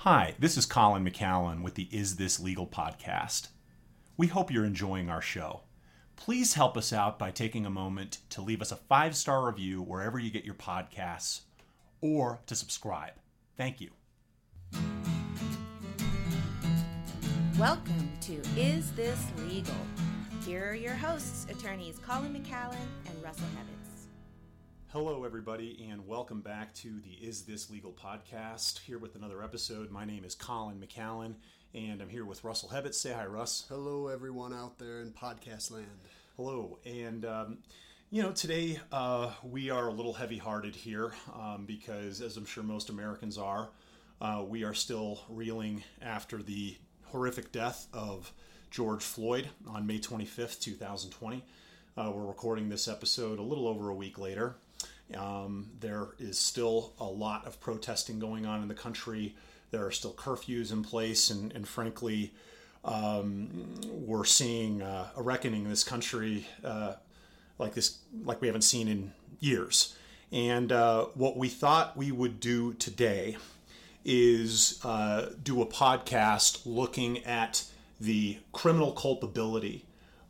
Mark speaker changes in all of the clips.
Speaker 1: Hi, this is Colin McCallan with the Is This Legal podcast. We hope you're enjoying our show. Please help us out by taking a moment to leave us a five star review wherever you get your podcasts or to subscribe. Thank you.
Speaker 2: Welcome to Is This Legal? Here are your hosts, attorneys Colin McCallan and Russell Hevitz.
Speaker 1: Hello, everybody, and welcome back to the Is This Legal podcast. Here with another episode. My name is Colin McCallan, and I'm here with Russell Hevitz. Say hi, Russ.
Speaker 3: Hello, everyone out there in podcast land.
Speaker 1: Hello, and um, you know today uh, we are a little heavy-hearted here um, because, as I'm sure most Americans are, uh, we are still reeling after the horrific death of George Floyd on May 25th, 2020. Uh, we're recording this episode a little over a week later. Um, there is still a lot of protesting going on in the country. There are still curfews in place, and, and frankly, um, we're seeing uh, a reckoning in this country uh, like this, like we haven't seen in years. And uh, what we thought we would do today is uh, do a podcast looking at the criminal culpability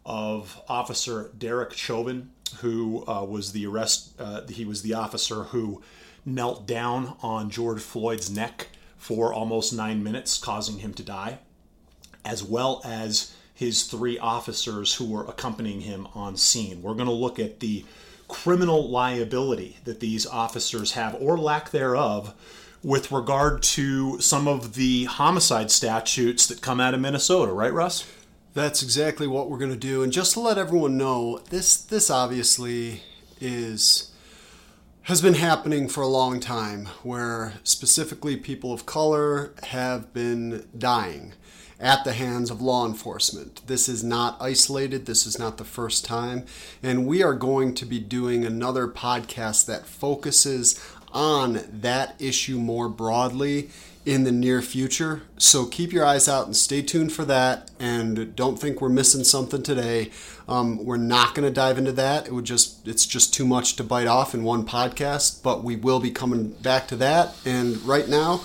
Speaker 1: of Officer Derek Chauvin, who uh, was the arrest. Uh, he was the officer who knelt down on George Floyd's neck for almost nine minutes, causing him to die, as well as his three officers who were accompanying him on scene. We're going to look at the criminal liability that these officers have, or lack thereof, with regard to some of the homicide statutes that come out of Minnesota, right, Russ?
Speaker 3: That's exactly what we're going to do. And just to let everyone know, this this obviously is has been happening for a long time where specifically people of color have been dying at the hands of law enforcement. This is not isolated. This is not the first time. And we are going to be doing another podcast that focuses on that issue more broadly in the near future. So keep your eyes out and stay tuned for that. And don't think we're missing something today. Um, we're not going to dive into that. It would just it's just too much to bite off in one podcast. But we will be coming back to that. And right now,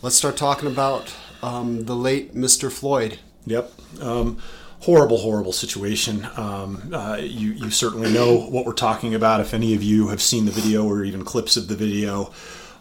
Speaker 3: let's start talking about um, the late Mr. Floyd.
Speaker 1: Yep. Um, horrible, horrible situation. Um, uh, you, you certainly know what we're talking about. If any of you have seen the video or even clips of the video,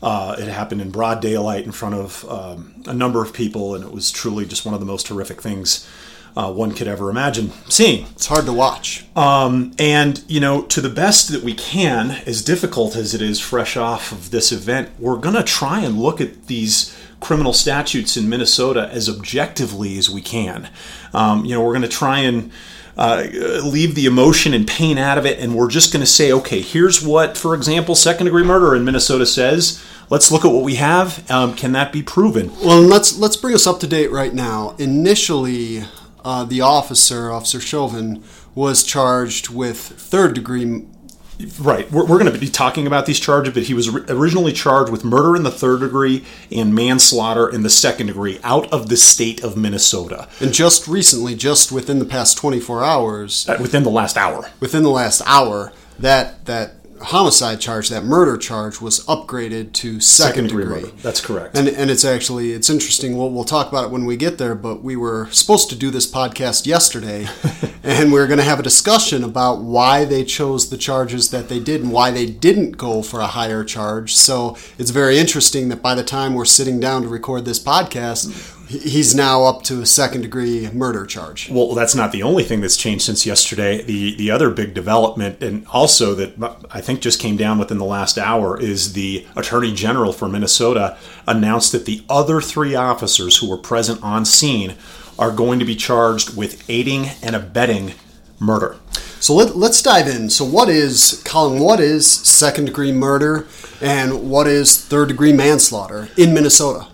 Speaker 1: uh, it happened in broad daylight in front of um, a number of people, and it was truly just one of the most horrific things uh, one could ever imagine seeing.
Speaker 3: It's hard to watch.
Speaker 1: Um, and, you know, to the best that we can, as difficult as it is fresh off of this event, we're going to try and look at these criminal statutes in Minnesota as objectively as we can. Um, you know, we're going to try and uh, leave the emotion and pain out of it, and we're just going to say, okay, here's what, for example, second degree murder in Minnesota says. Let's look at what we have. Um, can that be proven?
Speaker 3: Well, let's let's bring us up to date right now. Initially, uh, the officer, Officer Chauvin, was charged with third degree
Speaker 1: Right. We're, we're going to be talking about these charges, but he was originally charged with murder in the third degree and manslaughter in the second degree out of the state of Minnesota.
Speaker 3: And just recently, just within the past 24 hours,
Speaker 1: uh, within the last hour,
Speaker 3: within the last hour, that that homicide charge, that murder charge, was upgraded to second, second degree. degree.
Speaker 1: That's correct.
Speaker 3: And and it's actually it's interesting. We'll we'll talk about it when we get there. But we were supposed to do this podcast yesterday, and we are going to have a discussion about why they chose the charges that they did and why they didn't go for a higher charge. So it's very interesting that by the time we're sitting down to record this podcast he's now up to a second degree murder charge.
Speaker 1: Well, that's not the only thing that's changed since yesterday. The the other big development, and also that I think just came down within the last hour, is the Attorney General for Minnesota announced that the other three officers who were present on scene are going to be charged with aiding and abetting murder.
Speaker 3: So let, let's dive in. So, what is, Colin, what is second degree murder and what is third degree manslaughter in Minnesota?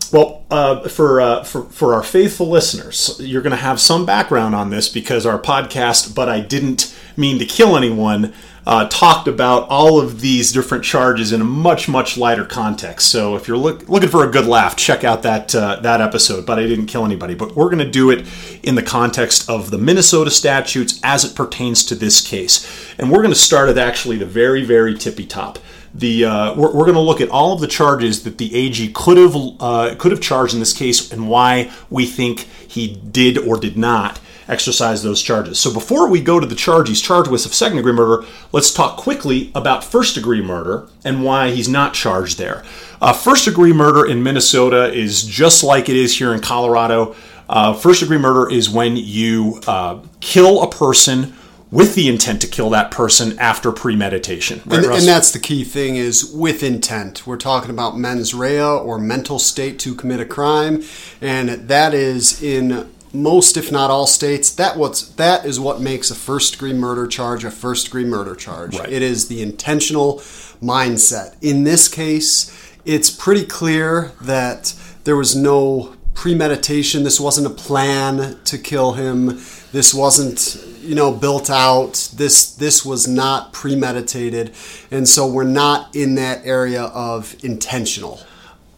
Speaker 1: Uh, for, uh, for, for our faithful listeners, you're going to have some background on this because our podcast, But I Didn't Mean to Kill Anyone, uh, talked about all of these different charges in a much much lighter context. So if you're look, looking for a good laugh, check out that uh, that episode. But I didn't kill anybody. But we're going to do it in the context of the Minnesota statutes as it pertains to this case, and we're going to start at actually the very very tippy top. The uh, we're, we're going to look at all of the charges that the AG could have uh, could have charged in this case and why we think he did or did not exercise those charges. So before we go to the charge he's charged with of second degree murder, let's talk quickly about first degree murder and why he's not charged there. Uh, first degree murder in Minnesota is just like it is here in Colorado. Uh, first degree murder is when you uh, kill a person with the intent to kill that person after premeditation.
Speaker 3: Right, and, and, that's the key thing is with intent. We're talking about mens rea or mental state to commit a crime, and that is in most, if not all states, that what's that is what makes a first degree murder charge a first degree murder charge. Right. It is the intentional mindset. In this case, it's pretty clear that there was no premeditation. This wasn't a plan to kill him. This wasn't you know built out. This this was not premeditated, and so we're not in that area of intentional.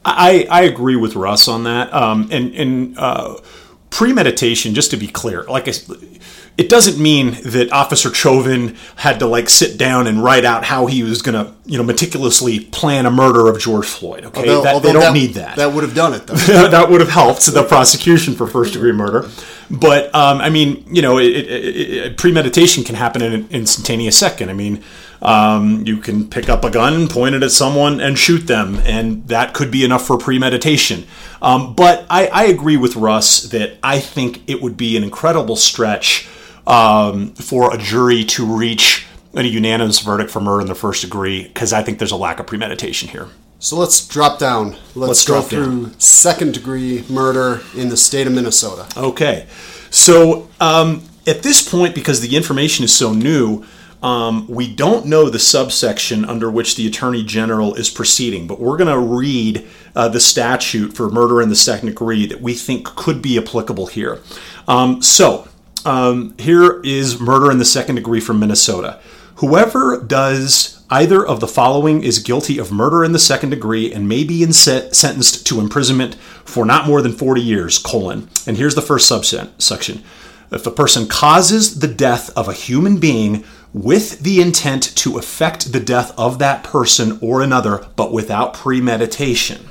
Speaker 1: I, I agree with Russ on that. Um, and and uh, premeditation, just to be clear, like I, it doesn't mean that Officer Chauvin had to like sit down and write out how he was going to, you know, meticulously plan a murder of George Floyd. Okay, although, that, although they don't that, need that.
Speaker 3: That would have done it, though.
Speaker 1: that would have helped the prosecution for first degree murder. But um, I mean, you know, it, it, it, premeditation can happen in an instantaneous second. I mean, um, you can pick up a gun, point it at someone, and shoot them, and that could be enough for premeditation. Um, but I, I, agree with Russ that I think it would be an incredible stretch um, for a jury to reach a unanimous verdict for murder in the first degree because I think there's a lack of premeditation here.
Speaker 3: So let's drop down. Let's, let's go through down. second degree murder in the state of Minnesota.
Speaker 1: Okay. So um, at this point, because the information is so new, um, we don't know the subsection under which the Attorney General is proceeding, but we're going to read uh, the statute for murder in the second degree that we think could be applicable here. Um, so, um, here is murder in the second degree from Minnesota. Whoever does either of the following is guilty of murder in the second degree and may be sentenced to imprisonment for not more than 40 years, colon. And here's the first subsection. If a person causes the death of a human being with the intent to effect the death of that person or another, but without premeditation.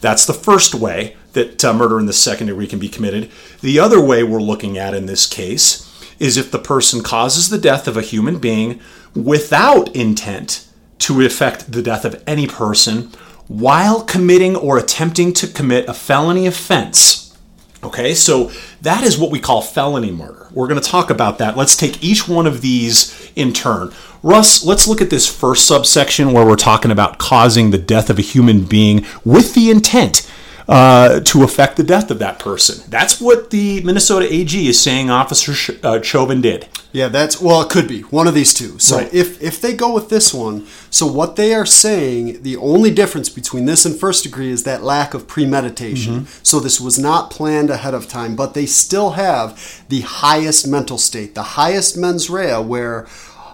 Speaker 1: That's the first way that uh, murder in the second degree can be committed. The other way we're looking at in this case is if the person causes the death of a human being without intent to effect the death of any person while committing or attempting to commit a felony offense. Okay, so that is what we call felony murder. We're going to talk about that. Let's take each one of these in turn. Russ, let's look at this first subsection where we're talking about causing the death of a human being with the intent uh, to affect the death of that person. That's what the Minnesota AG is saying Officer uh, Chauvin did.
Speaker 3: Yeah, that's well, it could be one of these two. So right. if if they go with this one, so what they are saying, the only difference between this and first degree is that lack of premeditation. Mm-hmm. So this was not planned ahead of time, but they still have the highest mental state, the highest mens rea, where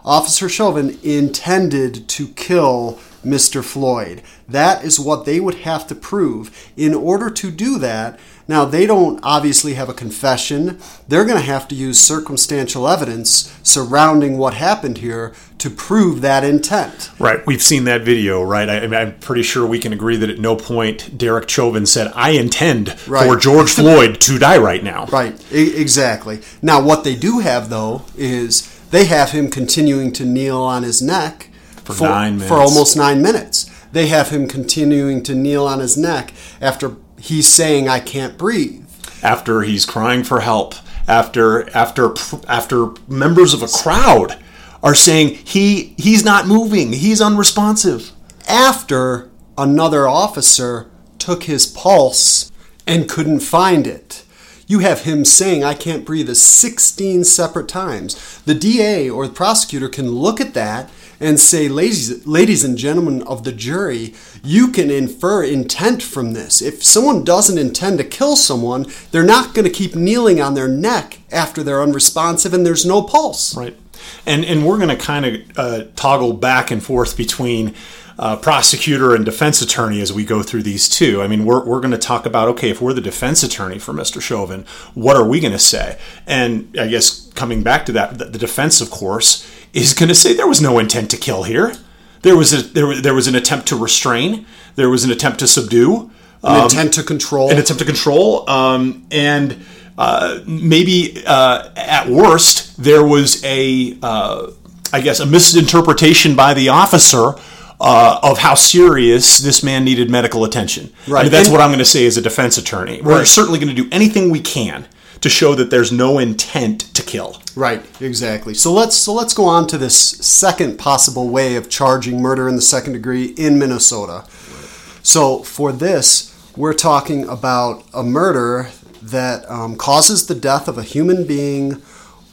Speaker 3: Officer Chauvin intended to kill Mr. Floyd. That is what they would have to prove. In order to do that, now they don't obviously have a confession. They're going to have to use circumstantial evidence surrounding what happened here to prove that intent.
Speaker 1: Right. We've seen that video, right? I, am pretty sure we can agree that at no point Derek Chauvin said, I intend right. for George Floyd to die right now.
Speaker 3: Right. Exactly. Now, what they do have, though, is they have him continuing to kneel on his neck
Speaker 1: for, for nine minutes.
Speaker 3: For almost nine minutes. They have him continuing to kneel on his neck after he's saying, I can't breathe.
Speaker 1: After he's crying for help. After after after members of a crowd are saying he he's not moving, he's unresponsive.
Speaker 3: After another officer took his pulse and couldn't find it. You have him saying, I can't breathe, 16 separate times. The DA or the prosecutor can look at that and say, ladies, ladies and gentlemen of the jury, you can infer intent from this. If someone doesn't intend to kill someone, they're not going to keep kneeling on their neck after they're unresponsive and there's no pulse.
Speaker 1: Right. And, and we're going to kind of uh, toggle back and forth between uh, prosecutor and defense attorney as we go through these two. I mean, we're, we're going to talk about okay, if we're the defense attorney for Mr. Chauvin, what are we going to say? And I guess coming back to that, the, the defense, of course, is going to say there was no intent to kill here. There was a there, was- there was an attempt to restrain. There was an attempt to subdue.
Speaker 3: An intent to control.
Speaker 1: an attempt to control, um, and uh, maybe uh, at worst there was a, uh, I guess, a misinterpretation by the officer uh, of how serious this man needed medical attention. I
Speaker 3: Right.
Speaker 1: mean, that's
Speaker 3: And-
Speaker 1: what I'm going to say as a defense attorney. We're
Speaker 3: Right.
Speaker 1: certainly going to do anything we can to show that there's no intent to kill.
Speaker 3: Right, exactly. So let's so let's go on to this second possible way of charging murder in the second degree in Minnesota. So for this, we're talking about a murder that um, causes the death of a human being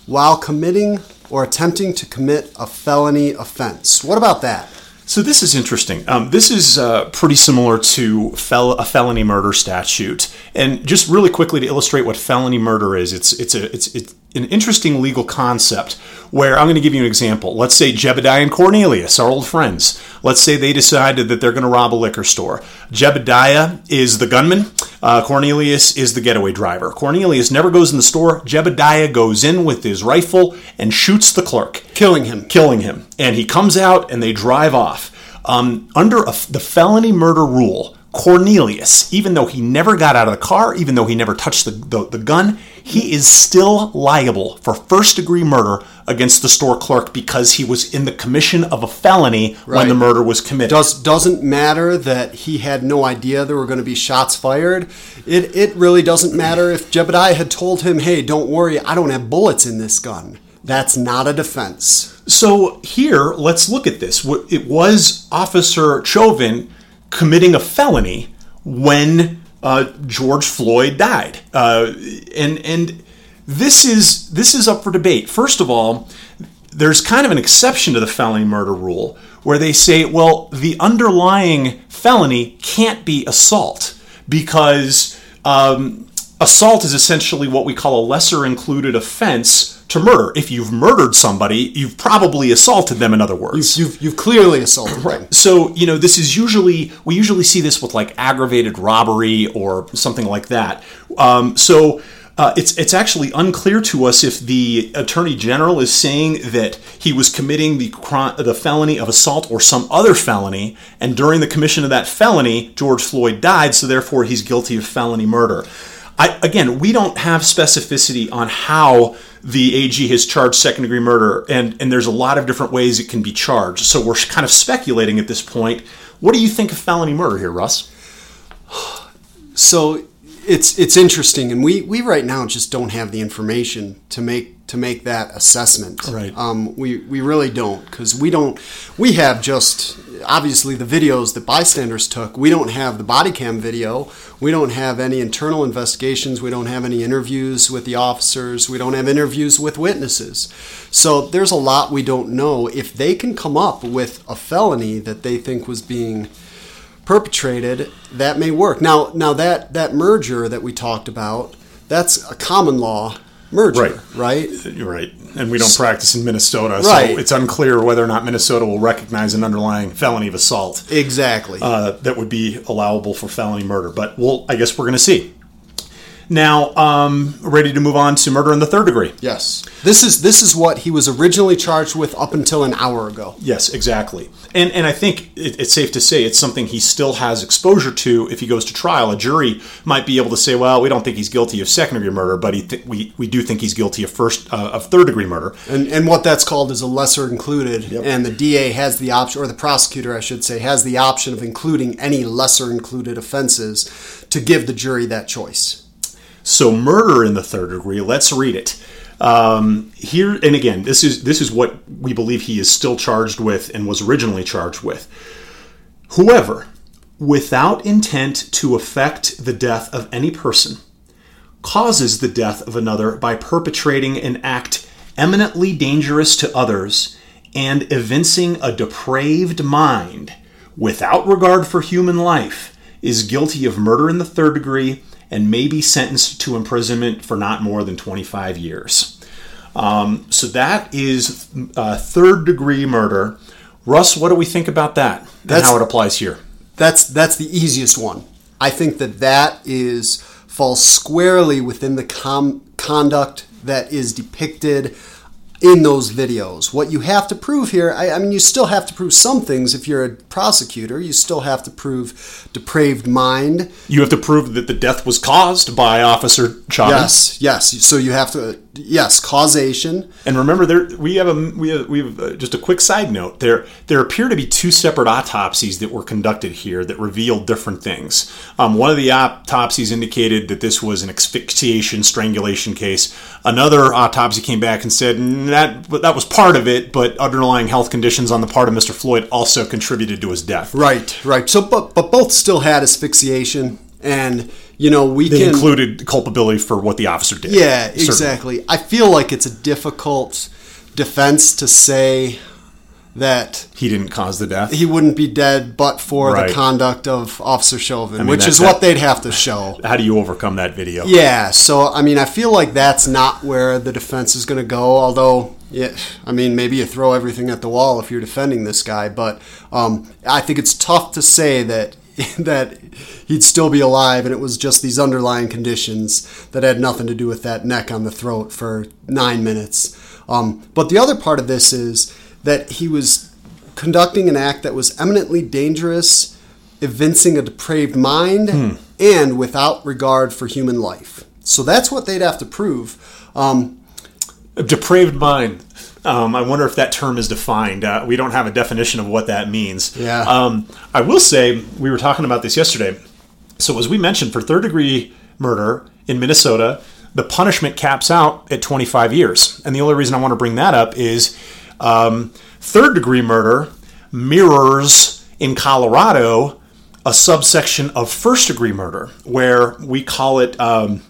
Speaker 3: while committing or attempting to commit a felony offense. What about that?
Speaker 1: So this is interesting. Um, this is uh, pretty similar to fel- a felony murder statute. And just really quickly to illustrate what felony murder is, it's it's a it's, it's an interesting legal concept. Where I'm going to give you an example. Let's say Jebediah and Cornelius are old friends. Let's say they decided that they're going to rob a liquor store. Jebediah is the gunman. Uh, Cornelius is the getaway driver. Cornelius never goes in the store. Jebediah goes in with his rifle and shoots the clerk
Speaker 3: Killing him.
Speaker 1: killing him. And he comes out and they drive off. Um, under a, the felony murder rule, Cornelius, even though he never got out of the car, even though he never touched the, the, the gun, he is still liable for first degree murder against the store clerk because he was in the commission of a felony when the murder was committed.
Speaker 3: Does doesn't matter that he had no idea there were going to be shots fired. It it really doesn't matter if Jebediah had told him, "Hey, don't worry, I don't have bullets in this gun." That's not a defense.
Speaker 1: So here, let's look at this. It was Officer Chauvin committing a felony when uh, George Floyd died, uh, and and this is this is up for debate. First of all, there's kind of an exception to the felony murder rule where they say, well, the underlying felony can't be assault because um, assault is essentially what we call a lesser included offense to murder. If you've murdered somebody, you've probably assaulted them, in other words.
Speaker 3: You've you've clearly assaulted him.
Speaker 1: So, you know, this is usually, we usually see this with like aggravated robbery or something like that. Um, so, uh, it's it's actually unclear to us if the attorney general is saying that he was committing the cri- the felony of assault or some other felony, and during the commission of that felony, George Floyd died, so therefore he's guilty of felony murder. I, again, we don't have specificity on how the AG has charged second degree murder, and, and there's a lot of different ways it can be charged. So we're kind of speculating at this point. What do you think of felony murder here, Russ?
Speaker 3: So it's it's interesting, and we we right now just don't have the information to make to make that assessment.
Speaker 1: Right.
Speaker 3: Um, we we really don't because we don't we have just obviously the videos that bystanders took. We don't have the body cam video. We don't have any internal investigations. We don't have any interviews with the officers. We don't have interviews with witnesses. So there's a lot we don't know. If they can come up with a felony that they think was being perpetrated, that may work. Now, now that that merger that we talked about, that's a common law merger,
Speaker 1: Right.
Speaker 3: right?
Speaker 1: You're right. And we don't practice in Minnesota,
Speaker 3: Right.
Speaker 1: so it's unclear whether or not Minnesota will recognize an underlying felony of assault
Speaker 3: Exactly.
Speaker 1: uh, that would be allowable for felony murder. But we'll, I guess we're going to see. Now, um, ready to move on to murder in the third degree.
Speaker 3: yes. This is this is what he was originally charged with up until an hour ago.
Speaker 1: Yes, exactly. And and I think it, it's safe to say it's something he still has exposure to if he goes to trial. A jury might be able to say, well, we don't think he's guilty of second degree murder, but he th- we we do think he's guilty of first uh, of third degree murder.
Speaker 3: And, and what that's called is a lesser included, and the DA has the option, or the prosecutor, I should say, has the option of including any lesser included offenses to give the jury that choice.
Speaker 1: So murder in the third degree. Let's read it. Um, here and again, this is this is what we believe he is still charged with and was originally charged with. Whoever, without intent to affect the death of any person, causes the death of another by perpetrating an act eminently dangerous to others and evincing a depraved mind without regard for human life is guilty of murder in the third degree and may be sentenced to imprisonment for not more than 25 years. Um, so that is uh, third degree murder. Russ, what do we think about that and
Speaker 3: That's-
Speaker 1: how it applies here?
Speaker 3: That's that's the easiest one. I think that that is falls squarely within the com- conduct that is depicted in those videos. What you have to prove here, I, I, mean, you still have to prove some things if you're a prosecutor. You still have to prove depraved mind.
Speaker 1: You have to prove that the death was caused by Officer Chauvin.
Speaker 3: Yes, yes. So you have to, yes, causation.
Speaker 1: And remember, there we have a we have, we have uh, just a quick side note. There there appear to be two separate autopsies that were conducted here that revealed different things. Um, one of the autopsies indicated that this was an asphyxiation strangulation case. Another autopsy came back and said that but that was part of it, but underlying health conditions on the part of Mr. Floyd also contributed to his death.
Speaker 3: Right, right. So, but but both still had asphyxiation, and you know we
Speaker 1: they
Speaker 3: can
Speaker 1: included culpability for what the officer did.
Speaker 3: Yeah, exactly. Certainly. I feel like it's a difficult defense to say that
Speaker 1: he didn't cause the death.
Speaker 3: He wouldn't be dead but for right. the conduct of Officer Chauvin, I mean, which is what they'd have to show.
Speaker 1: How do you overcome that video?
Speaker 3: Yeah, so I mean, I feel like that's not where the defense is going to go. Although, yeah, I mean, maybe you throw everything at the wall if you're defending this guy, but um, I think it's tough to say that that he'd still be alive and it was just these underlying conditions that had nothing to do with that neck on the throat for nine minutes. Um, but the other part of this is that he was conducting an act that was eminently dangerous, evincing a depraved mind, hmm. and without regard for human life. So that's what they'd have to prove. Um,
Speaker 1: a depraved mind. Um, I wonder if that term is defined. Uh, we don't have a definition of what that means.
Speaker 3: Yeah.
Speaker 1: Um, I will say we were talking about this yesterday. So as we mentioned, for third degree murder in Minnesota, the punishment caps out at 25 years. And the only reason I want to bring that up is um, third degree murder mirrors in Colorado a subsection of first degree murder, where we call it um,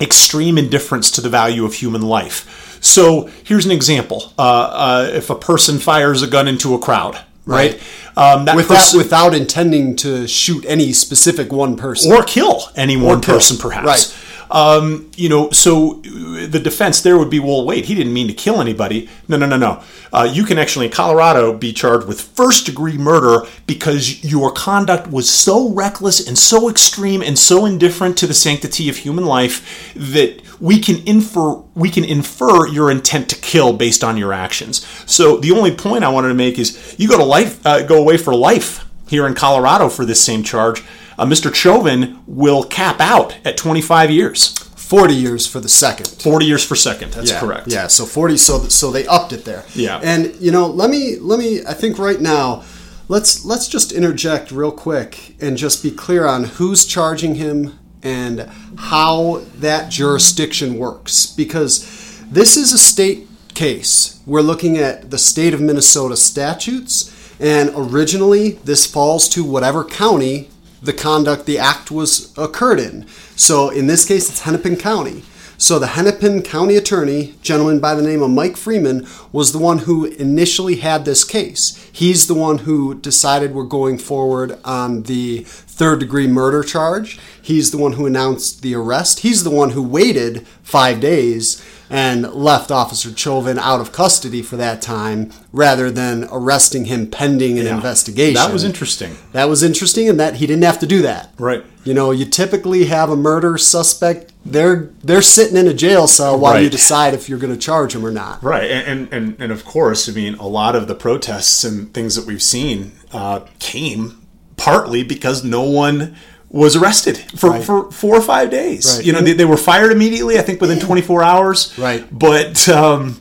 Speaker 1: extreme indifference to the value of human life. So here's an example: uh, uh, if a person fires a gun into a crowd, right? right.
Speaker 3: Um, without, person, without intending to shoot any specific one person
Speaker 1: or kill any one person, perhaps.
Speaker 3: Right.
Speaker 1: Um, you know, so the defense there would be, well, wait, he didn't mean to kill anybody. No, no, no, no. Uh, you can actually in Colorado be charged with first degree murder because your conduct was so reckless and so extreme and so indifferent to the sanctity of human life that we can infer we can infer your intent to kill based on your actions. So the only point I wanted to make is you go to life uh, go away for life here in Colorado for this same charge uh, Mr. Chauvin will cap out at 25 years.
Speaker 3: 40 years for the second.
Speaker 1: 40 years for second. That's
Speaker 3: yeah,
Speaker 1: correct.
Speaker 3: Yeah, so 40 so so they upped it there.
Speaker 1: Yeah.
Speaker 3: And you know, let me let me I think right now let's let's just interject real quick and just be clear on who's charging him and how that jurisdiction works because this is a state case. We're looking at the state of Minnesota statutes and originally this falls to whatever county the conduct the act was occurred in. So in this case, it's Hennepin County. So the Hennepin County attorney, gentleman by the name of Mike Freeman, was the one who initially had this case. He's the one who decided we're going forward on the third degree murder charge. He's the one who announced the arrest. He's the one who waited five days and left Officer Chauvin out of custody for that time rather than arresting him pending an yeah. investigation.
Speaker 1: That was interesting.
Speaker 3: That was interesting and that he didn't have to do that.
Speaker 1: Right.
Speaker 3: You know, you typically have a murder suspect they're they're sitting in a jail cell while right. you decide if you're going to charge them or not.
Speaker 1: Right. And, and and of course, I mean, a lot of the protests and things that we've seen uh, came partly because no one was arrested for, right. for four or five days. Right. You know, they, they, were fired immediately, I think within 24 hours.
Speaker 3: Right.
Speaker 1: But, um,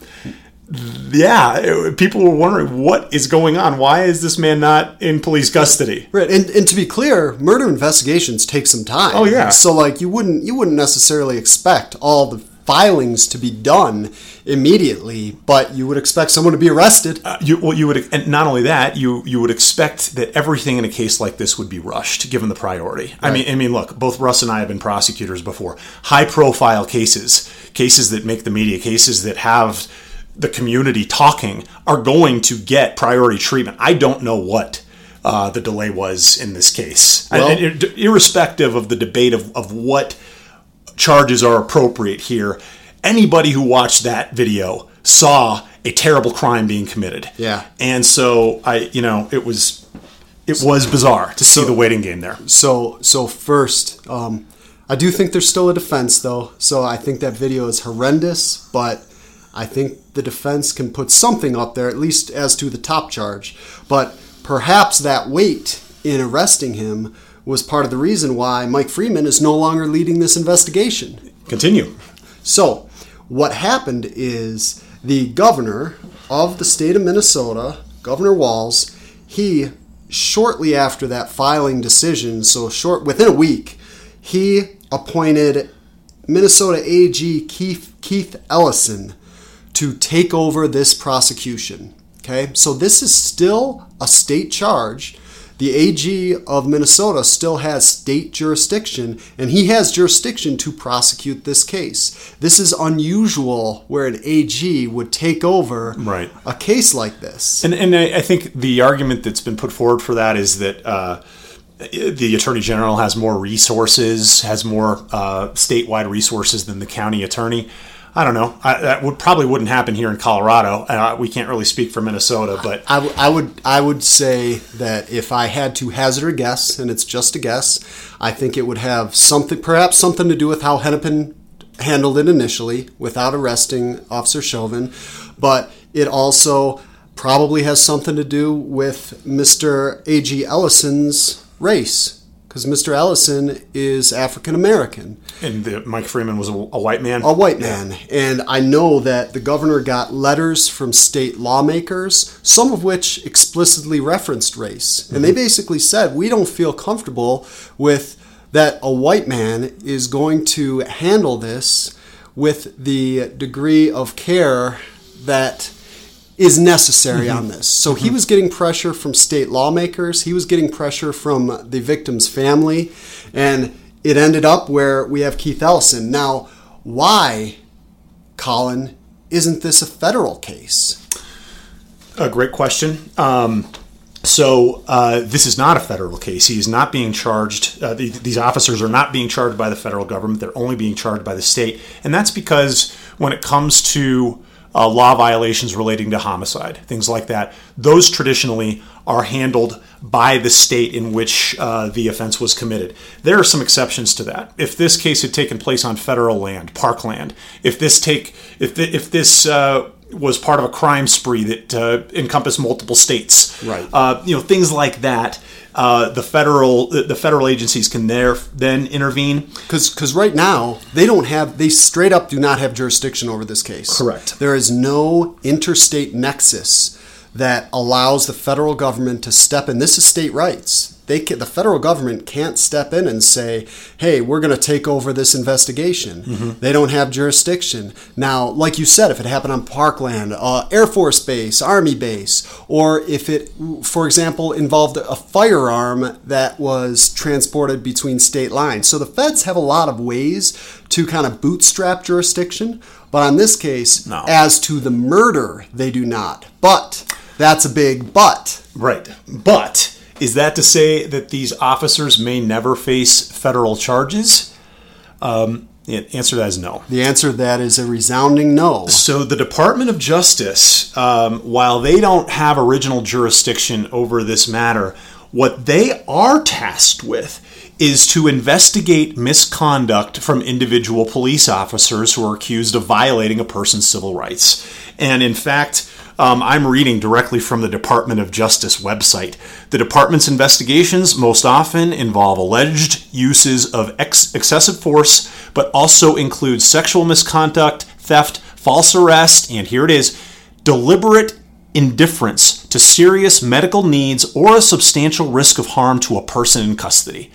Speaker 1: yeah, it, people were wondering what is going on. Why is this man not in police custody?
Speaker 3: Right, and, and to be clear, murder investigations take some time.
Speaker 1: Oh yeah.
Speaker 3: So like you wouldn't you wouldn't necessarily expect all the filings to be done immediately, but you would expect someone to be arrested.
Speaker 1: Uh, you, well, you would, and not only that, you you would expect that everything in a case like this would be rushed, given the priority. Right. I mean, I mean, look, both Russ and I have been prosecutors before. High profile cases, cases that make the media, cases that have the community talking, are going to get priority treatment. I don't know what. Uh, the delay was in this case, well, irrespective of the debate of, of what charges are appropriate here anybody who watched that video saw a terrible crime being committed.
Speaker 3: Yeah.
Speaker 1: And so I, you know, it was it was bizarre to see so, the waiting game there.
Speaker 3: So so first, um, I do think there's still a defense though. So I think that video is horrendous, but I think the defense can put something up there, at least as to the top charge. But perhaps that weight in arresting him was part of the reason why Mike Freeman is no longer leading this investigation.
Speaker 1: Continue.
Speaker 3: So, what happened is the governor of the state of Minnesota, Governor Walz, he shortly after that filing decision, so short within a week, he appointed Minnesota AG Keith, Keith Ellison to take over this prosecution. Okay, so this is still a state charge. The AG of Minnesota still has state jurisdiction, and he has jurisdiction to prosecute this case. This is unusual where an AG would take over
Speaker 1: Right.
Speaker 3: a case like this.
Speaker 1: And, and I, I think the argument that's been put forward for that is that uh, the attorney general has more resources, has more uh, statewide resources than the county attorney. I don't know. I, that would probably wouldn't happen here in Colorado. Uh, we can't really speak for Minnesota, but
Speaker 3: I, w- I would I would say that if I had to hazard a guess, and it's just a guess, I think it would have something, perhaps something to do with how Hennepin handled it initially without arresting Officer Chauvin, but it also probably has something to do with Mr. A.G. Ellison's race, because Mr. Ellison is African American
Speaker 1: and the, Mike Freeman was a, a white man.
Speaker 3: a white man. And I know that the governor got letters from state lawmakers, some of which explicitly referenced race. And they mm-hmm. basically said, we don't feel comfortable with that a white man is going to handle this with the degree of care that is necessary on this. So he was getting pressure from state lawmakers, he was getting pressure from the victim's family, and it ended up where we have Keith Ellison. Now, why, Colin, isn't this a federal case?
Speaker 1: A great question. Um, so uh, this is not a federal case. He is not being charged. Uh, the, these officers are not being charged by the federal government. They're only being charged by the state, and that's because when it comes to uh, law violations relating to homicide, things like that, those traditionally are handled by the state in which uh, the offense was committed. There are some exceptions to that. If this case had taken place on federal land, parkland, if this take, if the, if this uh, was part of a crime spree that uh, encompassed multiple states,
Speaker 3: Right.
Speaker 1: Uh, you know, things like that. Uh, the federal the federal agencies can there then intervene.
Speaker 3: because Because right now, they don't have, they straight up do not have jurisdiction over this case.
Speaker 1: Correct.
Speaker 3: There is no interstate nexus that allows the federal government to step in. This is state rights. They can, the federal government can't step in and say, "Hey, we're going to take over this investigation." They don't have jurisdiction. Now, like you said, if it happened on parkland, uh, Air Force base, Army base, or if it, for example, involved a firearm that was transported between state lines. So the feds have a lot of ways to kind of bootstrap jurisdiction. But on this case,
Speaker 1: No.
Speaker 3: as to the murder, they do not. But that's a big but.
Speaker 1: Right. But is that to say that these officers may never face federal charges? Um, the answer to that is no.
Speaker 3: The answer to that is a resounding no.
Speaker 1: So the Department of Justice, um, while they don't have original jurisdiction over this matter, what they are tasked with is to investigate misconduct from individual police officers who are accused of violating a person's civil rights. And in fact, um, I'm reading directly from the Department of Justice website. The department's investigations most often involve alleged uses of ex- excessive force, but also include sexual misconduct, theft, false arrest, and here it is deliberate indifference to serious medical needs or a substantial risk of harm to a person in custody.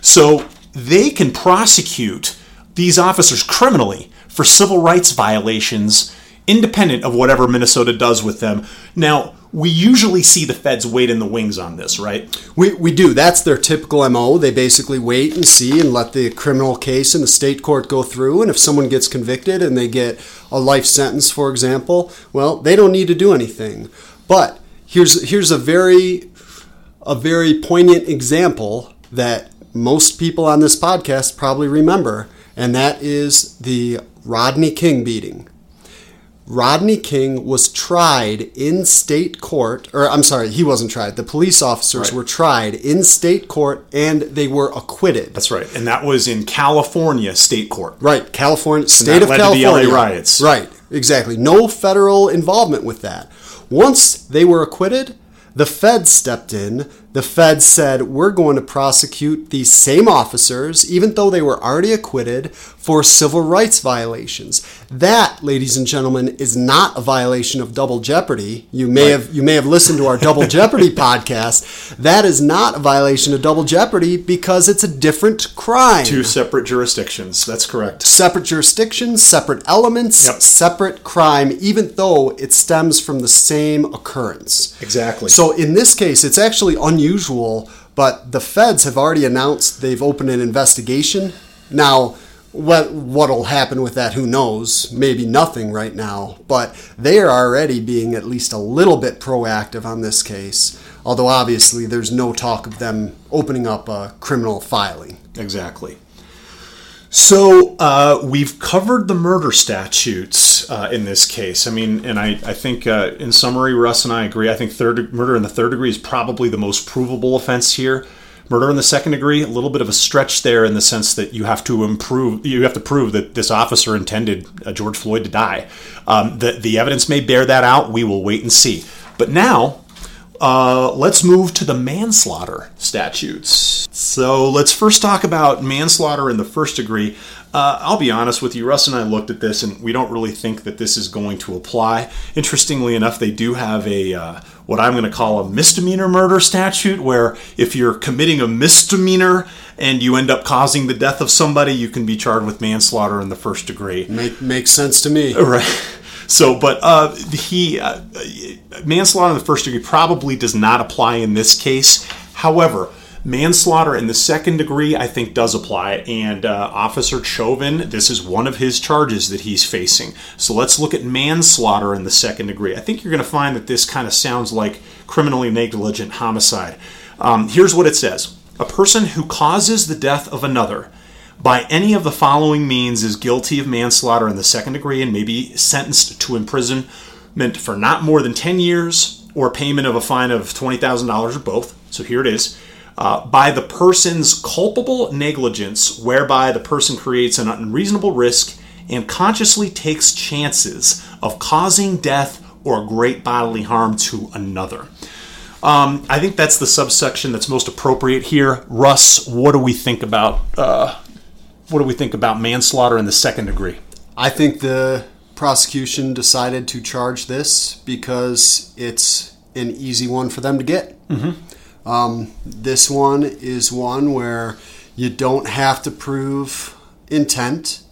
Speaker 1: So they can prosecute these officers criminally for civil rights violations independent of whatever Minnesota does with them. Now, we usually see the feds wait in the wings on this, right?
Speaker 3: We, we do. That's their typical MO. They basically wait and see and let the criminal case in the state court go through. And if someone gets convicted and they get a life sentence, for example, well, they don't need to do anything. But here's here's a very a very poignant example that most people on this podcast probably remember, and that is the Rodney King beating. Rodney King was tried in state court, or I'm sorry, he wasn't tried. The police officers
Speaker 1: Right.
Speaker 3: were tried in state court and they were acquitted.
Speaker 1: That's right. And that was in California State Court.
Speaker 3: Right, California, state
Speaker 1: that
Speaker 3: of
Speaker 1: led to the
Speaker 3: California.
Speaker 1: LA riots.
Speaker 3: Right, exactly. No federal involvement with that. Once they were acquitted, the feds stepped in. The feds said, We're going to prosecute these same officers, even though they were already acquitted, for civil rights violations. That, ladies and gentlemen, is not a violation of double jeopardy. You may have you may have listened to our double jeopardy podcast. That is not a violation of double jeopardy because it's a different crime
Speaker 1: Two separate jurisdictions. That's correct.
Speaker 3: separate jurisdictions, separate elements,
Speaker 1: Yep.
Speaker 3: separate crime, even though it stems from the same occurrence.
Speaker 1: Exactly.
Speaker 3: So in this case, it's actually unusual, but the feds have already announced they've opened an investigation. Now, what what'll happen with that? Who knows? Maybe nothing right now, but they are already being at least a little bit proactive on this case. Although obviously there's no talk of them opening up a criminal filing.
Speaker 1: Exactly. So uh, we've covered the murder statutes uh, in this case. I mean, and I, I think uh, in summary, Russ and I agree. I think third murder in the third degree is probably the most provable offense here. Murder in the second degree, a little bit of a stretch there in the sense that you have to improve, you have to prove that this officer intended uh, George Floyd to die. Um, the the evidence may bear that out. We will wait and see. But now uh, let's move to the manslaughter statutes. So let's first talk about manslaughter in the first degree. Uh, I'll be honest with you, Russ and I looked at this, and we don't really think that this is going to apply. Interestingly enough, they do have a uh, what I'm going to call a misdemeanor murder statute, where if you're committing a misdemeanor and you end up causing the death of somebody, you can be charged with manslaughter in the first degree.
Speaker 3: Make makes sense to me.
Speaker 1: Right. So, but uh, he uh, manslaughter in the first degree probably does not apply in this case. However, manslaughter in the second degree, I think, does apply. And uh, Officer Chauvin, this is one of his charges that he's facing. So let's look at manslaughter in the second degree. I think you're going to find that this kind of sounds like criminally negligent homicide. Um, here's what it says: A person who causes the death of another by any of the following means is guilty of manslaughter in the second degree and may be sentenced to imprisonment for not more than 10 years or payment of a fine of $20,000 or both. So here it is. Uh, by the person's culpable negligence, whereby the person creates an unreasonable risk and consciously takes chances of causing death or great bodily harm to another. Um, I think that's the subsection that's most appropriate here. Russ, what do we think about uh, what do we think about manslaughter in the second degree?
Speaker 3: I think the prosecution decided to charge this because it's an easy one for them to get. Um, this one is one where you don't have to prove intent.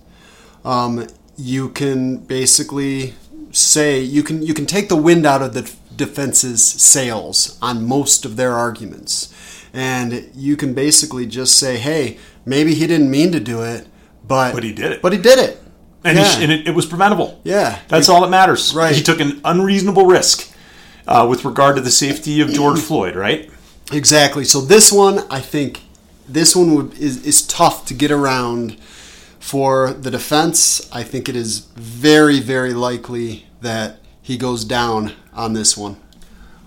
Speaker 3: Um, you can basically say you can you can take the wind out of the defense's sails on most of their arguments, and you can basically just say, "Hey, maybe he didn't mean to do it, but
Speaker 1: But he did it.
Speaker 3: But he did it."
Speaker 1: And,
Speaker 3: yeah.
Speaker 1: he, and it, it was preventable.
Speaker 3: Yeah.
Speaker 1: That's all that matters.
Speaker 3: Right.
Speaker 1: He took an unreasonable risk uh, with regard to the safety of George Floyd, right?
Speaker 3: Exactly. So this one, I think, this one would, is is tough to get around for the defense. I think it is very, very likely that he goes down on this one.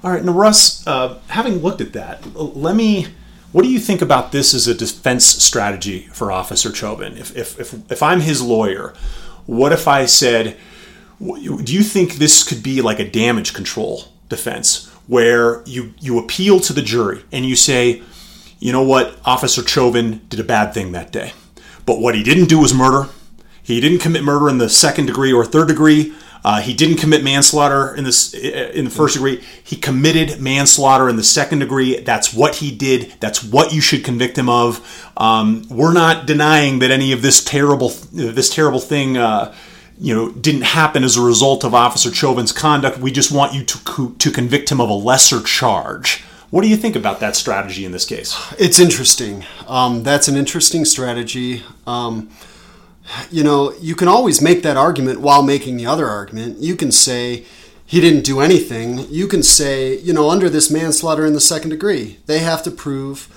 Speaker 1: All right, now Russ, uh, having looked at that, let me. What do you think about this as a defense strategy for Officer Chauvin? If if if, if I'm his lawyer, what if I said, do you think this could be like a damage control defense where you you appeal to the jury and you say, you know what, Officer Chauvin did a bad thing that day, but what he didn't do was murder. He didn't commit murder in the second degree or third degree. Uh, he didn't commit manslaughter in this in the first degree. He committed manslaughter in the second degree. That's what he did. That's what you should convict him of. Um, we're not denying that any of this terrible this terrible thing. Uh, you know, didn't happen as a result of Officer Chauvin's conduct. We just want you to to convict him of a lesser charge. What do you think about that strategy in this case?
Speaker 3: It's interesting. Um, that's an interesting strategy. Um, you know, you can always make that argument while making the other argument. You can say he didn't do anything. You can say, you know, under this manslaughter in the second degree, they have to prove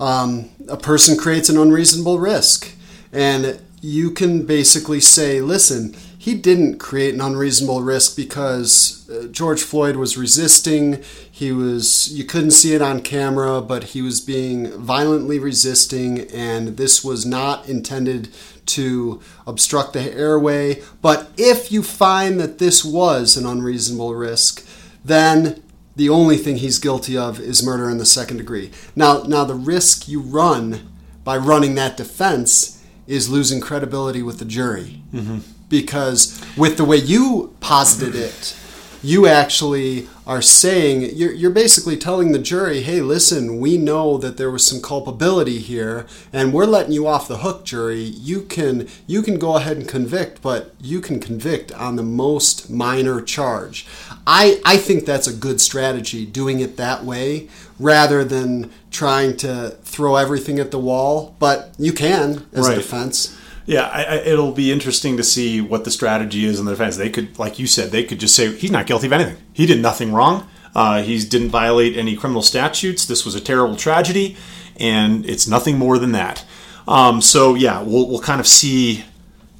Speaker 3: um, a person creates an unreasonable risk. And you can basically say, listen, he didn't create an unreasonable risk because uh, George Floyd was resisting. He was you couldn't see it on camera, but he was being violently resisting, and this was not intended to obstruct the airway. But if you find that this was an unreasonable risk, then the only thing he's guilty of is murder in the second degree. Now, now the risk you run by running that defense is losing credibility with the jury. Mm-hmm. Because with the way you posited it, you actually are saying you're, you're basically telling the jury hey listen we know that there was some culpability here and we're letting you off the hook jury. You can you can go ahead and convict but you can convict on the most minor charge. I i think that's a good strategy doing it that way rather than trying to throw everything at the wall but you can as right. a defense
Speaker 1: yeah, I, I, it'll be interesting to see what the strategy is in the defense. They could, like you said, they could just say he's not guilty of anything. He did nothing wrong. Uh, he didn't violate any criminal statutes. This was a terrible tragedy, and it's nothing more than that. Um, so yeah, we'll, we'll kind of see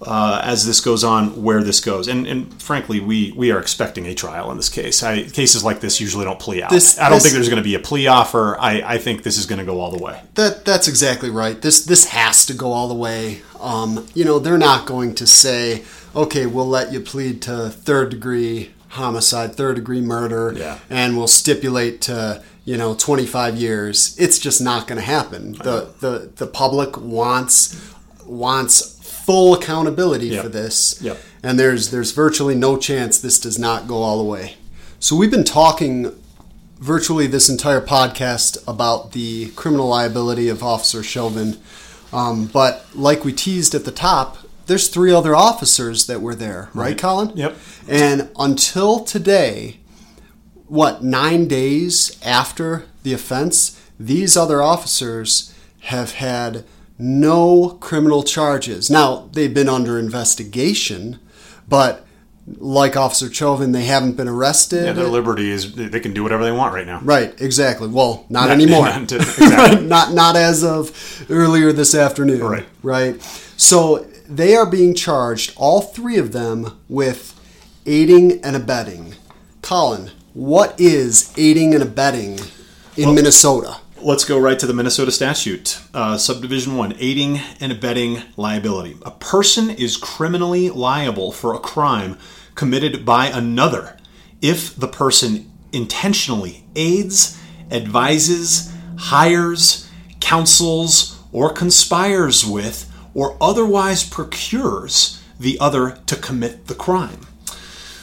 Speaker 1: uh, as this goes on where this goes. And, and frankly, we, we are expecting a trial in this case. I, cases like this usually don't plea out. This, I don't this, think there's going to be a plea offer. I, I think this is going to go all the way.
Speaker 3: That that's exactly right. This this has to go all the way. Um, you know, they're not going to say, okay, we'll let you plead to third degree homicide, third degree murder,
Speaker 1: yeah.
Speaker 3: and we'll stipulate to you know 25 years. It's just not going to happen. The the the public wants wants full accountability
Speaker 1: yep.
Speaker 3: for this.
Speaker 1: Yep.
Speaker 3: And there's there's virtually no chance this does not go all the way. So we've been talking virtually this entire podcast about the criminal liability of Officer Chauvin. Um, but like we teased at the top, there's three other officers that were there, right, right Colin?
Speaker 1: Yep.
Speaker 3: And until today, what, nine days after the offense, these other officers have had no criminal charges. Now, they've been under investigation, but like Officer Chauvin, they haven't been arrested.
Speaker 1: Yeah, their liberty is they can do whatever they want right now.
Speaker 3: Right, exactly. Well, not, not anymore. Not, exactly. not not as of earlier this afternoon.
Speaker 1: Right.
Speaker 3: Right. So they are being charged, all three of them, with aiding and abetting. Colin, what is aiding and abetting in well, Minnesota?
Speaker 1: Let's go right to the Minnesota statute. Uh, subdivision 1 aiding and abetting liability. A person is criminally liable for a crime committed by another if the person intentionally aids, advises, hires, counsels, or conspires with, or otherwise procures the other to commit the crime.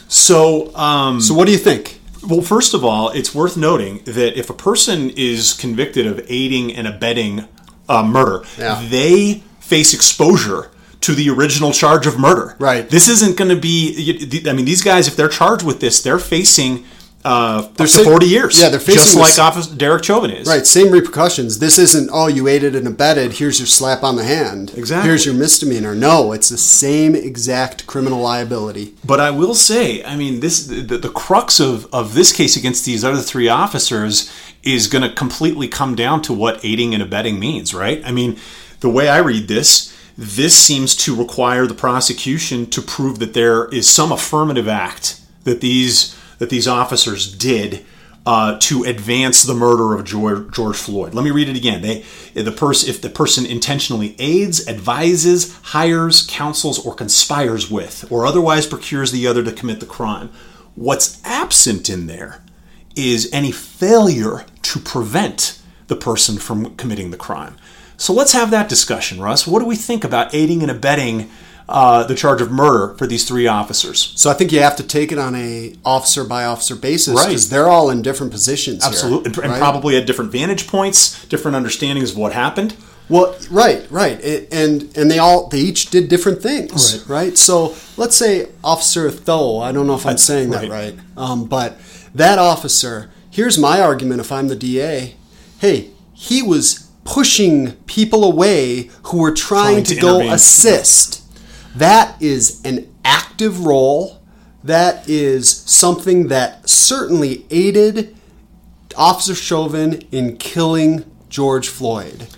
Speaker 1: So, um,
Speaker 3: so what do you think?
Speaker 1: Well, first of all, it's worth noting that if a person is convicted of aiding and abetting uh, murder, yeah. they face exposure to the original charge of murder.
Speaker 3: Right.
Speaker 1: This isn't going to be. I mean, these guys, if they're charged with this, they're facing uh, they're sa- 40 years.
Speaker 3: Yeah, they're facing
Speaker 1: just like Officer Derek Chauvin is.
Speaker 3: Right, same repercussions. This isn't oh you aided and abetted. Here's your slap on the hand.
Speaker 1: Exactly.
Speaker 3: Here's your misdemeanor. No, it's the same exact criminal liability.
Speaker 1: But I will say, I mean, this the, the crux of of this case against these other three officers is going to completely come down to what aiding and abetting means, right? I mean, the way I read this. This seems to require the prosecution to prove that there is some affirmative act that these that these officers did uh, to advance the murder of George, George, Floyd. Let me read it again. They, the person, if the person intentionally aids, advises, hires, counsels, or conspires with, or otherwise procures the other to commit the crime. What's absent in there is any failure to prevent the person from committing the crime. So let's have that discussion, Russ. What do we think about aiding and abetting uh, the charge of murder for these three officers.
Speaker 3: So I think you have to take it on a officer by officer basis because right. they're all in different positions.
Speaker 1: Absolutely,
Speaker 3: here,
Speaker 1: and, right? probably at different vantage points, different understandings of what happened.
Speaker 3: Well, right, right, it, and and they all they each did different things, right? right? So let's say Officer Thao. I don't know if I'm saying that right, right. Um, but that officer. Here's my argument. If I'm the DA, hey, he was pushing people away who were trying, trying to, to go assist. That is an active role. That is something that certainly aided Officer Chauvin in killing George Floyd.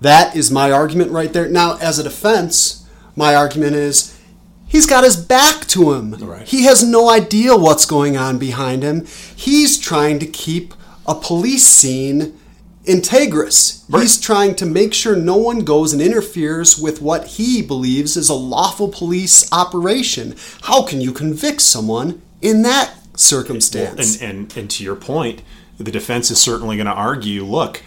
Speaker 3: That is my argument right there. Now, as a defense, my argument is He's got his back to him.
Speaker 1: Right.
Speaker 3: He has no idea what's going on behind him. He's trying to keep a police scene integrous.
Speaker 1: Right.
Speaker 3: He's trying to make sure no one goes and interferes with what he believes is a lawful police operation. How can you convict someone in that circumstance?
Speaker 1: And, and and to your point, the defense is certainly going to argue. Look,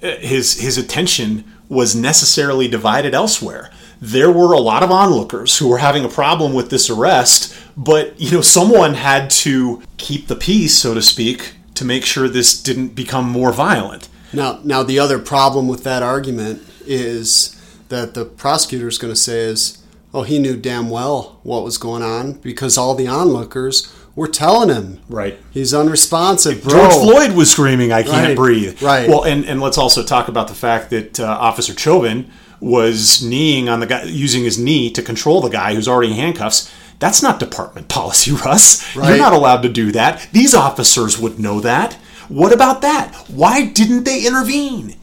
Speaker 1: his his attention was necessarily divided elsewhere. There were a lot of onlookers who were having a problem with this arrest, but you know someone had to keep the peace, so to speak, to make sure this didn't become more violent.
Speaker 3: Now, now the other problem with that argument is that the prosecutor is going to say is, oh, he knew damn well what was going on because all the onlookers were telling him.
Speaker 1: Right.
Speaker 3: He's unresponsive, bro.
Speaker 1: George Floyd was screaming, "I can't
Speaker 3: Right,
Speaker 1: breathe."
Speaker 3: right.
Speaker 1: Well, and and let's also talk about the fact that uh, Officer Chauvin was kneeing on the guy, using his knee to control the guy who's already in handcuffs. That's not department policy, Russ. You're not allowed to do that. These officers would know that. What about that? Why didn't they intervene?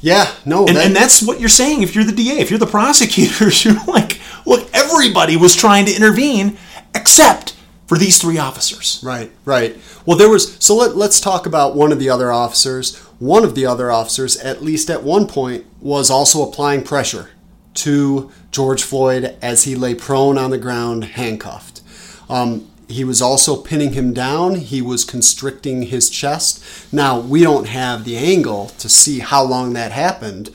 Speaker 3: Yeah, no,
Speaker 1: And,
Speaker 3: that-
Speaker 1: and that's what you're saying. If you're the DA, if you're the prosecutors, you're like, look, everybody was trying to intervene except for these three officers.
Speaker 3: Right, right. Well, there was. So let, let's talk about one of the other officers. One of the other officers, at least at one point, was also applying pressure to George Floyd as he lay prone on the ground, handcuffed. Um, he was also pinning him down. He was constricting his chest. Now, we don't have the angle to see how long that happened,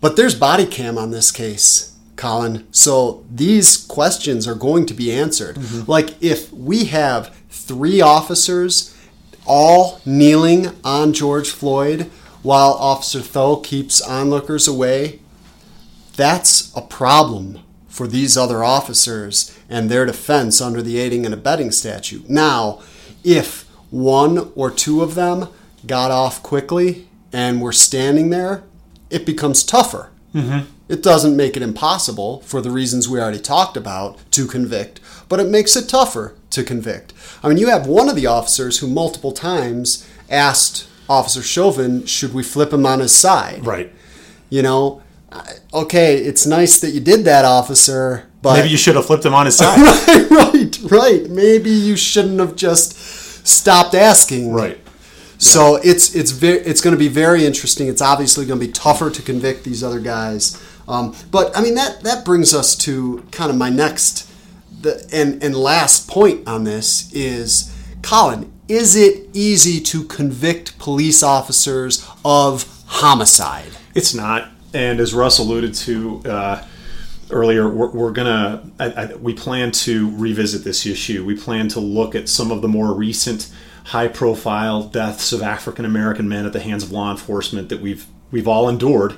Speaker 3: but there's body cam on this case, Colin. So these questions are going to be answered. Mm-hmm. Like if we have three officers all kneeling on George Floyd while Officer Thao keeps onlookers away, that's a problem for these other officers and their defense under the aiding and abetting statute. Now, if one or two of them got off quickly and were standing there, it becomes tougher. Mm-hmm. It doesn't make it impossible for the reasons we already talked about to convict, but it makes it tougher to convict. I mean, you have one of the officers who multiple times asked Officer Chauvin, should we flip him on his side?
Speaker 1: Right.
Speaker 3: You know, okay, it's nice that you did that, officer, but
Speaker 1: Maybe you should have flipped him on his side.
Speaker 3: right, right, right. Maybe you shouldn't have just stopped asking.
Speaker 1: right.
Speaker 3: So it's it's very it's going to be very interesting. It's obviously going to be tougher to convict these other guys. Um, but I mean that that brings us to kind of my next the and and last point on this is Colin. Is it easy to convict police officers of homicide?
Speaker 1: It's not. And as Russ alluded to uh, earlier, we're, we're gonna. I, I, we plan to revisit this issue. We plan to look at some of the more recent, high-profile deaths of African American men at the hands of law enforcement that we've we've all endured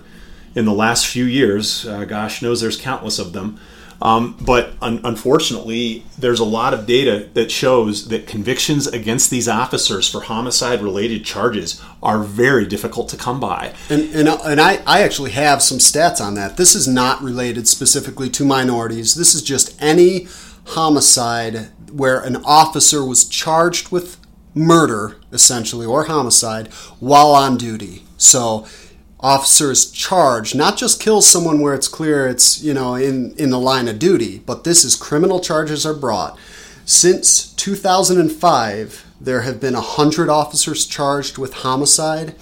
Speaker 1: in the last few years. Uh, gosh knows there's countless of them. Um, but un- unfortunately, there's a lot of data that shows that convictions against these officers for homicide related charges are very difficult to come by.
Speaker 3: And, and, and I, I actually have some stats on that. This is not related specifically to minorities. This is just any homicide where an officer was charged with murder, essentially, or homicide while on duty. So, officer is charged, not just kills someone where it's clear it's, you know, in, in the line of duty, but this is criminal charges are brought. Since 2005, there have been 100 officers charged with homicide.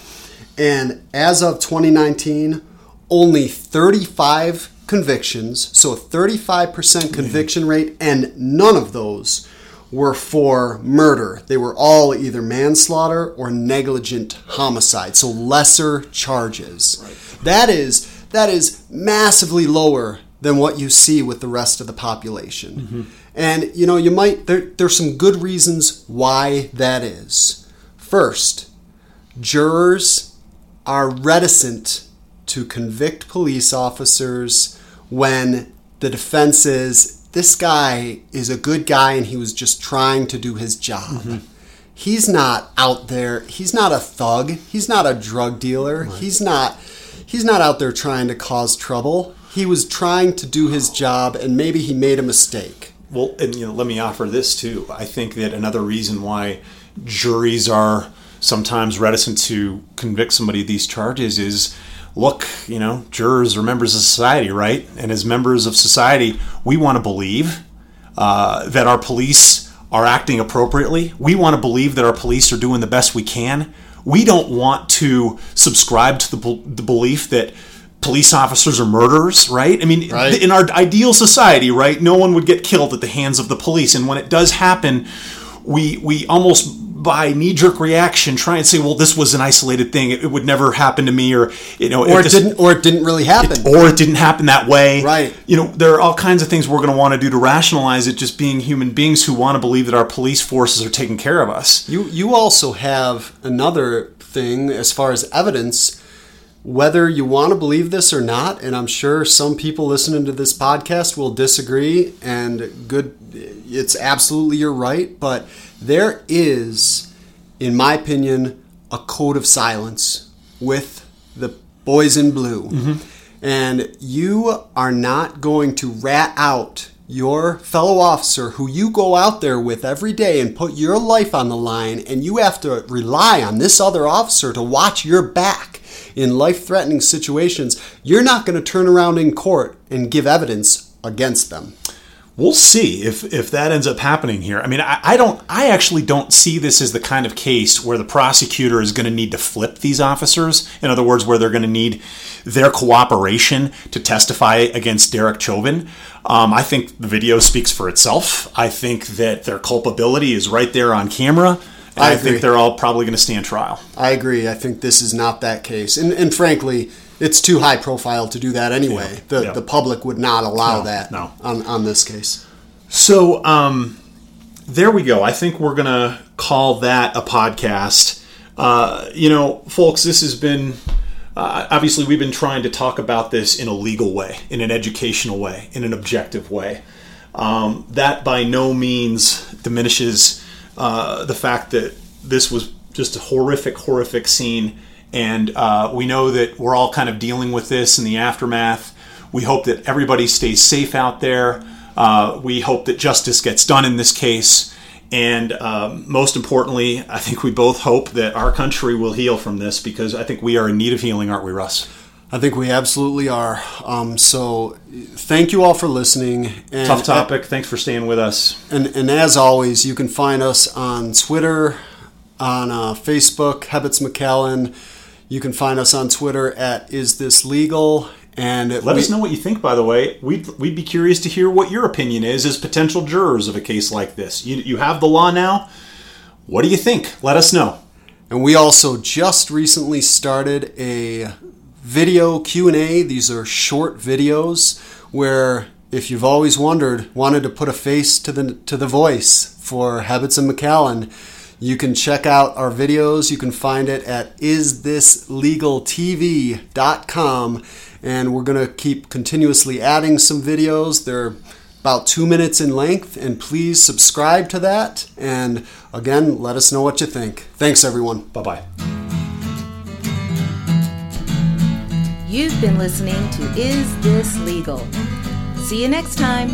Speaker 3: And as of 2019, only 35 convictions, so a 35% conviction rate, and none of those were for murder. They were all either manslaughter or negligent homicide, so lesser charges. That is that is massively lower than what you see with the rest of the population. Mm-hmm. And you know, you might there there's some good reasons why that is. First, jurors are reticent to convict police officers when the defense is this guy is a good guy and he was just trying to do his job. Mm-hmm. He's not out there. He's not a thug. He's not a drug dealer. He's not he's not out there trying to cause trouble. He was trying to do his job and maybe he made a mistake.
Speaker 1: Well, and you know, let me offer this too. I think that another reason why juries are sometimes reticent to convict somebody of these charges is look, you know, jurors are members of society, right? And as members of society, we want to believe uh, that our police are acting appropriately. We want to believe that our police are doing the best we can. We don't want to subscribe to the, the belief that police officers are murderers, right? I mean,
Speaker 3: Right.
Speaker 1: in our ideal society, right, no one would get killed at the hands of the police. And when it does happen, we we almost by knee jerk reaction try and say, well, this was an isolated thing. It, it would never happen to me, or you know,
Speaker 3: Or it
Speaker 1: this-
Speaker 3: didn't, or it didn't really happen.
Speaker 1: or it didn't happen that way.
Speaker 3: Right.
Speaker 1: You know, there are all kinds of things we're going to want to do to rationalize it. Just being human beings who want to believe that our police forces are taking care of us.
Speaker 3: You you also have another thing as far as evidence, whether you want to believe this or not, and I'm sure some people listening to this podcast will disagree. And good, it's absolutely you're right, but there is, in my opinion, a code of silence with the boys in blue, mm-hmm. and you are not going to rat out your fellow officer who you go out there with every day and put your life on the line and you have to rely on this other officer to watch your back in life-threatening situations you're not going to turn around in court and give evidence against them
Speaker 1: We'll see if if that ends up happening here. I mean, I, I don't. I actually don't see this as the kind of case where the prosecutor is going to need to flip these officers. In other words, where they're going to need their cooperation to testify against Derek Chauvin. Um, I think the video speaks for itself. I think that their culpability is right there on camera. And
Speaker 3: I
Speaker 1: I, think they're all probably going to stand trial.
Speaker 3: i agree i think this is not that case and, and frankly it's too high profile to do that anyway the,
Speaker 1: Yeah.
Speaker 3: the public would not allow
Speaker 1: No,
Speaker 3: that
Speaker 1: no.
Speaker 3: on, on this case
Speaker 1: So um, there we go. I think we're gonna call that a podcast. Uh, you know, folks, this has been uh, obviously we've been trying to talk about this in a legal way, in an educational way, in an objective way. Um, that by no means diminishes uh, the fact that this was just a horrific, horrific scene, and uh, we know that we're all kind of dealing with this in the aftermath. We hope that everybody stays safe out there. Uh, we hope that justice gets done in this case. And um, most importantly, I think we both hope that our country will heal from this because I think we are in need of healing, aren't we, Russ?
Speaker 3: I think we absolutely are. Um, so, thank you all for listening. And,
Speaker 1: Tough topic. Thanks for staying with us.
Speaker 3: And, and as always, you can find us on Twitter, on uh, Facebook, Hebbets McAllen. You can find us on Twitter at Is This Legal? And
Speaker 1: Let
Speaker 3: we-
Speaker 1: us know what you think, by the way. We'd, we'd be curious to hear what your opinion is as potential jurors of a case like this. You, you have the law now. What do you think? Let us know.
Speaker 3: And we also just recently started a video Q&A. These are short videos where if you've always wondered, wanted to put a face to the to the voice for Habits and McAllen, you can check out our videos. You can find it at isthislegaltv.com and we're going to keep continuously adding some videos. They're about two minutes in length, and please subscribe to that. And again, let us know what you think. Thanks, everyone.
Speaker 1: Bye bye.
Speaker 2: You've been listening to Is This Legal? See you next time.